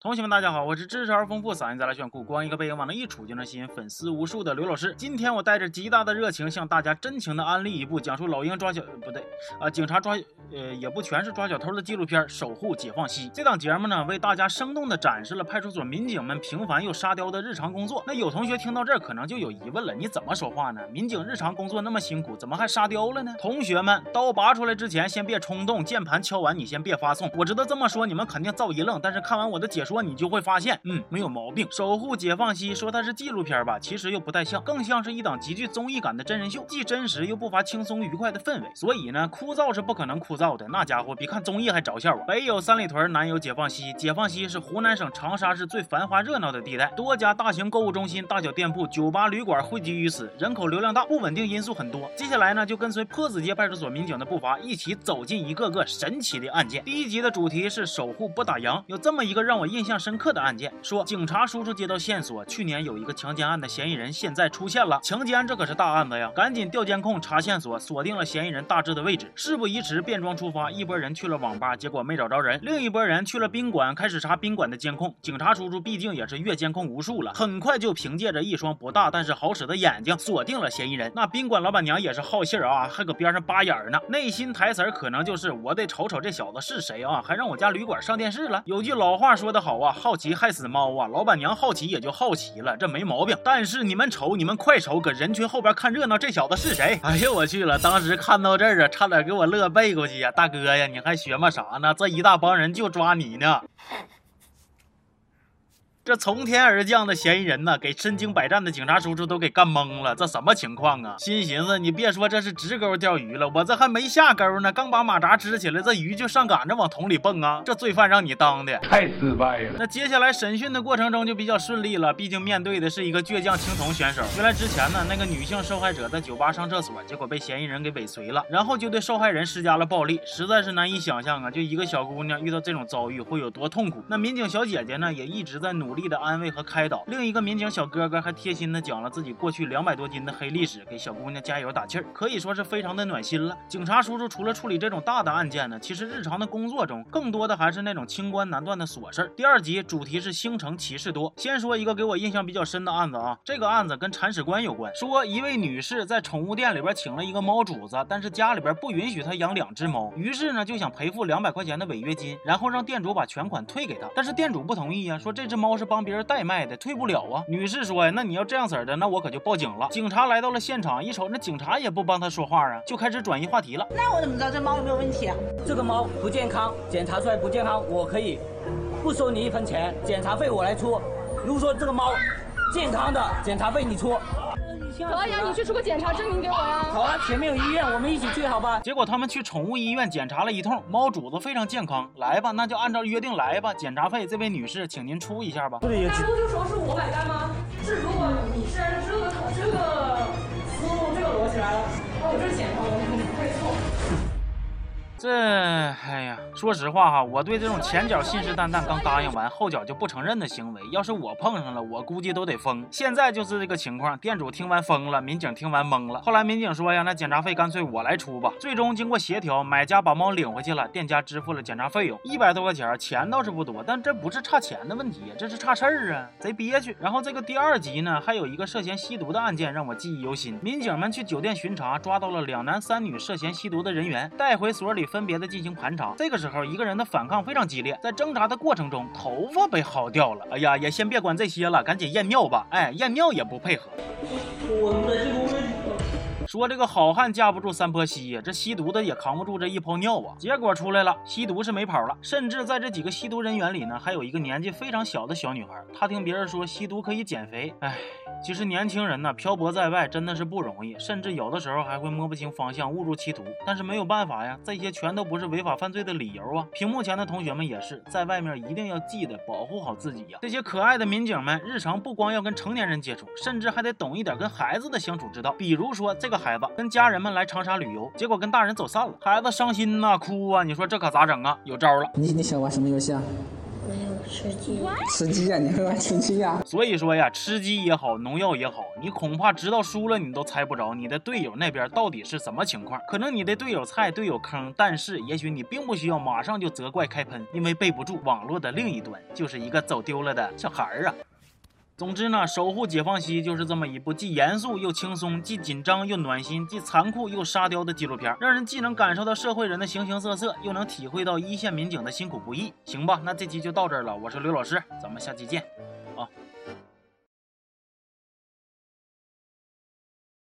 同学们，大家好，我是知识而丰富、嗓音再来炫酷、光一个背影往那一杵就能吸引粉丝无数的刘老师。今天我带着极大的热情向大家真情的安利一部讲述老鹰抓小不对啊，警察抓呃也不全是抓小偷的纪录片《守护解放西》。这档节目呢，为大家生动的展示了派出所民警们平凡又沙雕的日常工作。那有同学听到这儿可能就有疑问了，你怎么说话呢？民警日常工作那么辛苦，怎么还沙雕了呢？同学们，刀拔出来之前先别冲动，键盘敲完你先别发送。我知道这么说你们肯定造一愣，但是看完我的解说，你就会发现。嗯，没有毛病。守护解放西说它是纪录片吧，其实又不太像，更像是一档极具综艺感的真人秀，既真实又不乏轻松愉快的氛围。所以呢，枯燥是不可能枯燥的，那家伙比看综艺还着笑啊！北有三里屯，南有解放西。解放西是湖南省长沙市最繁华热闹的地带，多家大型购物中心、大小店铺、酒吧、旅馆汇集于此，人口流量大，不稳定因素很多。接下来呢，就跟随坡子街派出所民警的步伐，一起走进一个个神奇的案件。第一集的主题是守护不打烊，有这么一个让我印印象深刻的案件，说警察。叔叔接到线索，去年有一个强奸案的嫌疑人现在出现了。强奸这可是大案子呀，赶紧调监控查线索，锁定了嫌疑人大致的位置。事不宜迟，变装出发。一拨人去了网吧，结果没找着人；另一拨人去了宾馆，开始查宾馆的监控。警察叔叔毕竟也是阅监控无数了，很快就凭借着一双不大但是好使的眼睛锁定了嫌疑人。那宾馆老板娘也是好信儿啊，还搁边上扒眼呢，内心台词可能就是我得瞅瞅这小子是谁啊，还让我家旅馆上电视了。有句老话说得好好啊，好奇害死猫啊，老板娘好奇也就。好奇了，这没毛病。但是你们瞅，你们快瞅，搁人群后边看热闹，这小子是谁？哎呦我去了！当时看到这儿啊，差点给我乐背过去呀！大哥呀，你还学嘛啥呢？这一大帮人就抓你呢。这从天而降的嫌疑人呢，给身经百战的警察叔叔都给干懵了。这什么情况啊？心寻思，你别说这是直钩钓鱼了，我这还没下钩呢，刚把马扎支起来，这鱼就上赶着往桶里蹦啊！这罪犯让你当的太失败了。那接下来审讯的过程中就比较顺利了，毕竟面对的是一个倔强青铜选手。原来之前呢，那个女性受害者在酒吧上厕所，结果被嫌疑人给尾随了，然后就对受害人施加了暴力，实在是难以想象啊！就一个小姑娘遇到这种遭遇会有多痛苦。那民警小姐姐呢，也一直在努力。力的安慰和开导，另一个民警小哥哥还贴心的讲了自己过去两百多斤的黑历史，给小姑娘加油打气儿，可以说是非常的暖心了。警察叔叔除了处理这种大的案件呢，其实日常的工作中，更多的还是那种清官难断的琐事儿。第二集主题是星城骑士多，先说一个给我印象比较深的案子啊，这个案子跟铲屎官有关，说一位女士在宠物店里边请了一个猫主子，但是家里边不允许她养两只猫，于是呢就想赔付两百块钱的违约金，然后让店主把全款退给她，但是店主不同意呀，说这只猫是。帮别人代卖的，退不了啊！女士说呀，那你要这样式的，那我可就报警了。警察来到了现场，一瞅，那警察也不帮他说话啊，就开始转移话题了。那我怎么知道这猫有没有问题啊？这个猫不健康，检查出来不健康，我可以不收你一分钱，检查费我来出。如果说这个猫健康的，检查费你出。可以啊，你去出个检查证明给我呀。好啊，前面有医院，我们一起去，好吧？结果他们去宠物医院检查了一通，猫主子非常健康。来吧，那就按照约定来吧。检查费，这位女士，请您出一下吧。那不就说是我买单吗？是，如果你是按照这个这个思路、这个逻辑来了，那我这检查我肯定不会错。这，说实话哈，我对这种前脚信誓旦旦刚答应完，后脚就不承认的行为，要是我碰上了，我估计都得疯。现在就是这个情况，店主听完疯了，民警听完懵了。后来民警说呀，那检查费干脆我来出吧。最终经过协调，买家把猫领回去了，店家支付了检查费用，一百多块钱，钱倒是不多，但这不是差钱的问题，这是差事儿啊，贼憋屈。然后这个第二集呢，还有一个涉嫌吸毒的案件让我记忆犹新。民警们去酒店巡查，抓到了两男三女涉嫌吸毒的人员，带回所里。分别的进行盘查，这个时候时候一个人的反抗非常激烈，在挣扎的过程中，头发被薅掉了。哎呀，也先别管这些了，赶紧验尿吧。哎，验尿也不配合。说这个好汉架不住三泼稀呀，这吸毒的也扛不住这一泡尿啊。结果出来了，吸毒是没跑了，甚至在这几个吸毒人员里呢，还有一个年纪非常小的小女孩。她听别人说吸毒可以减肥，哎，其实年轻人呢漂泊在外真的是不容易，甚至有的时候还会摸不清方向，误入歧途。但是没有办法呀，这些全都不是违法犯罪的理由啊。屏幕前的同学们也是，在外面一定要记得保护好自己呀。这些可爱的民警们，日常不光要跟成年人接触，甚至还得懂一点跟孩子的相处之道。比如说这个。孩子跟家人们来长沙旅游，结果跟大人走散了，孩子伤心呐，哭啊，你说这可咋整啊？有招了，你你想玩什么游戏啊？没有吃鸡。吃鸡呀、你会玩吃鸡呀、所以说呀，吃鸡也好，农药也好，你恐怕直到输了你都猜不着你的队友那边到底是什么情况。可能你的队友菜，队友坑，但是也许你并不需要马上就责怪开喷，因为备不住网络的另一端就是一个走丢了的小孩儿啊。总之呢，守护解放西就是这么一部既严肃又轻松，既紧张又暖心，既残酷又沙雕的纪录片，让人既能感受到社会人的形形色色，又能体会到一线民警的辛苦不易。行吧，那这期就到这儿了，我是刘老师，咱们下期见，